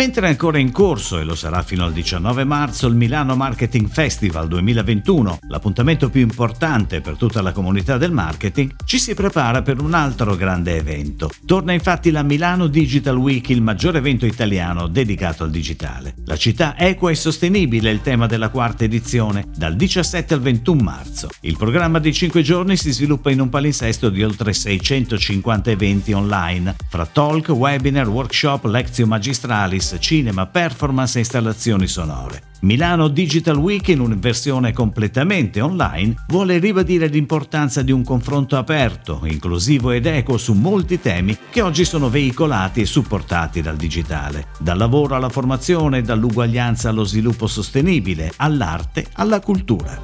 Mentre è ancora in corso, e lo sarà fino al 19 marzo, il Milano Marketing Festival 2021, l'appuntamento più importante per tutta la comunità del marketing, ci si prepara per un altro grande evento. Torna infatti la Milano Digital Week, il maggiore evento italiano dedicato al digitale. La città equa e sostenibile è il tema della quarta edizione, dal 17 al 21 marzo. Il programma di 5 giorni si sviluppa in un palinsesto di oltre 650 eventi online, fra talk, webinar, workshop, lezioni magistrali, cinema, performance e installazioni sonore. Milano Digital Week, in una versione completamente online, vuole ribadire l'importanza di un confronto aperto, inclusivo ed equo su molti temi che oggi sono veicolati e supportati dal digitale. Dal lavoro alla formazione, dall'uguaglianza allo sviluppo sostenibile, all'arte, alla cultura.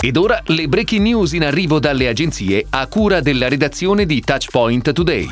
Ed ora le breaking news in arrivo dalle agenzie a cura della redazione di Touchpoint Today.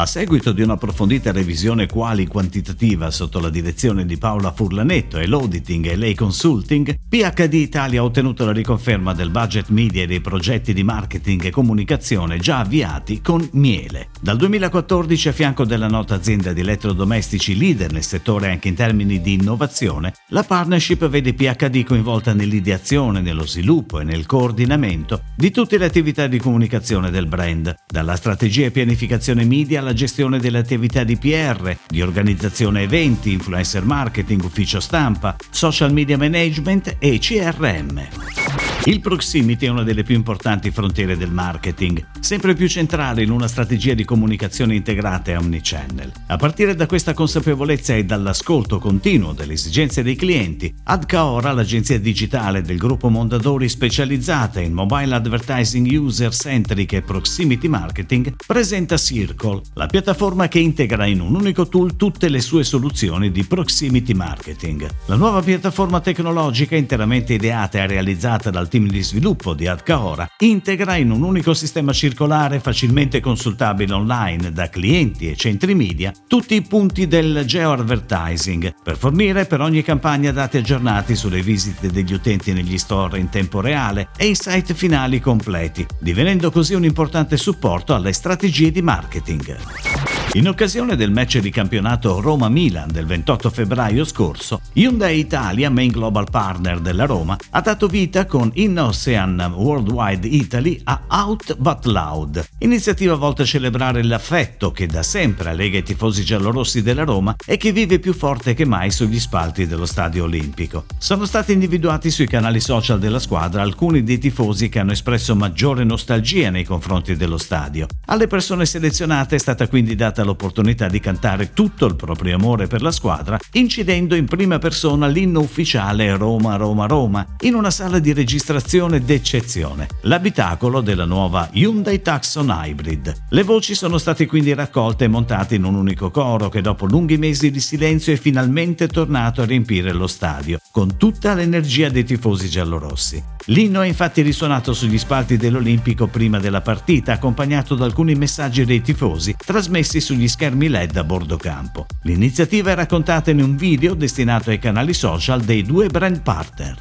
A seguito di un'approfondita revisione quali quantitativa sotto la direzione di Paola Furlanetto e l'Auditing e Lei Consulting, PHD Italia ha ottenuto la riconferma del budget media e dei progetti di marketing e comunicazione già avviati con Miele. Dal 2014 a fianco della nota azienda di elettrodomestici leader nel settore anche in termini di innovazione, la partnership vede PHD coinvolta nell'ideazione, nello sviluppo e nel coordinamento di tutte le attività di comunicazione del brand, dalla strategia e pianificazione media alla gestione delle attività di PR, di organizzazione eventi, influencer marketing, ufficio stampa, social media management e CRM. Il proximity è una delle più importanti frontiere del marketing, sempre più centrale in una strategia di comunicazione integrata e omnichannel. A partire da questa consapevolezza e dall'ascolto continuo delle esigenze dei clienti, Adcaora, l'agenzia digitale del gruppo Mondadori specializzata in mobile advertising user centric e proximity marketing, presenta Circle, la piattaforma che integra in un unico tool tutte le sue soluzioni di proximity marketing. La nuova piattaforma tecnologica interamente ideata e realizzata dal team di sviluppo di Adcaora, integra in un unico sistema circolare facilmente consultabile online da clienti e centri media tutti i punti del geo-advertising per fornire per ogni campagna dati aggiornati sulle visite degli utenti negli store in tempo reale e i site finali completi, divenendo così un importante supporto alle strategie di marketing. In occasione del match di campionato Roma-Milan del 28 febbraio scorso, Hyundai Italia, main global partner della Roma, ha dato vita con InOcean Worldwide Italy a Out But Loud, iniziativa volta a celebrare l'affetto che da sempre lega i tifosi giallorossi della Roma e che vive più forte che mai sugli spalti dello stadio olimpico. Sono stati individuati sui canali social della squadra alcuni dei tifosi che hanno espresso maggiore nostalgia nei confronti dello stadio. Alle persone selezionate è stata quindi data data l'opportunità di cantare tutto il proprio amore per la squadra, incidendo in prima persona l'inno ufficiale Roma Roma Roma in una sala di registrazione d'eccezione, l'abitacolo della nuova Hyundai Tucson Hybrid. Le voci sono state quindi raccolte e montate in un unico coro che dopo lunghi mesi di silenzio è finalmente tornato a riempire lo stadio, con tutta l'energia dei tifosi giallorossi. L'inno è infatti risuonato sugli spalti dell'Olimpico prima della partita, accompagnato da alcuni messaggi dei tifosi trasmessi sugli schermi LED a bordo campo. L'iniziativa è raccontata in un video destinato ai canali social dei due brand partner.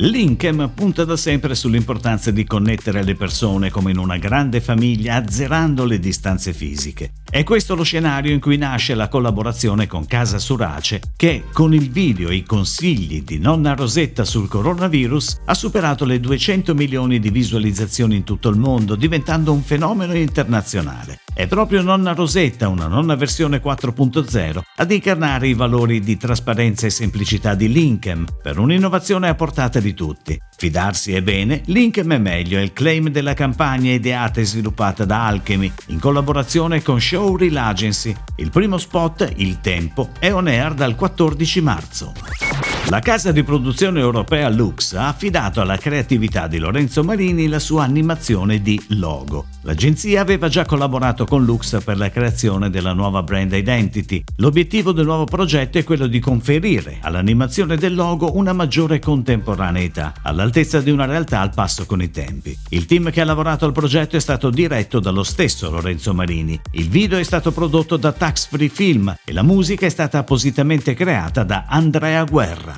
Linkem punta da sempre sull'importanza di connettere le persone come in una grande famiglia azzerando le distanze fisiche. È questo lo scenario in cui nasce la collaborazione con Casa Surace che, con il video e i consigli di nonna Rosetta sul coronavirus, ha superato le 200 milioni di visualizzazioni in tutto il mondo, diventando un fenomeno internazionale. È proprio nonna Rosetta, una nonna versione 4.0, ad incarnare i valori di trasparenza e semplicità di Linkem per un'innovazione a portata di tutti. Fidarsi è bene, Linkem è meglio è il claim della campagna ideata e sviluppata da Alchemy in collaborazione con Showreel Agency. Il primo spot, Il Tempo, è on air dal 14 marzo. La casa di produzione europea Lux ha affidato alla creatività di Lorenzo Marini la sua animazione di logo. L'agenzia aveva già collaborato con Lux per la creazione della nuova brand identity. L'obiettivo del nuovo progetto è quello di conferire all'animazione del logo una maggiore contemporaneità, all'altezza di una realtà al passo con i tempi. Il team che ha lavorato al progetto è stato diretto dallo stesso Lorenzo Marini. Il video è stato prodotto da Tax Free Film e la musica è stata appositamente creata da Andrea Guerra.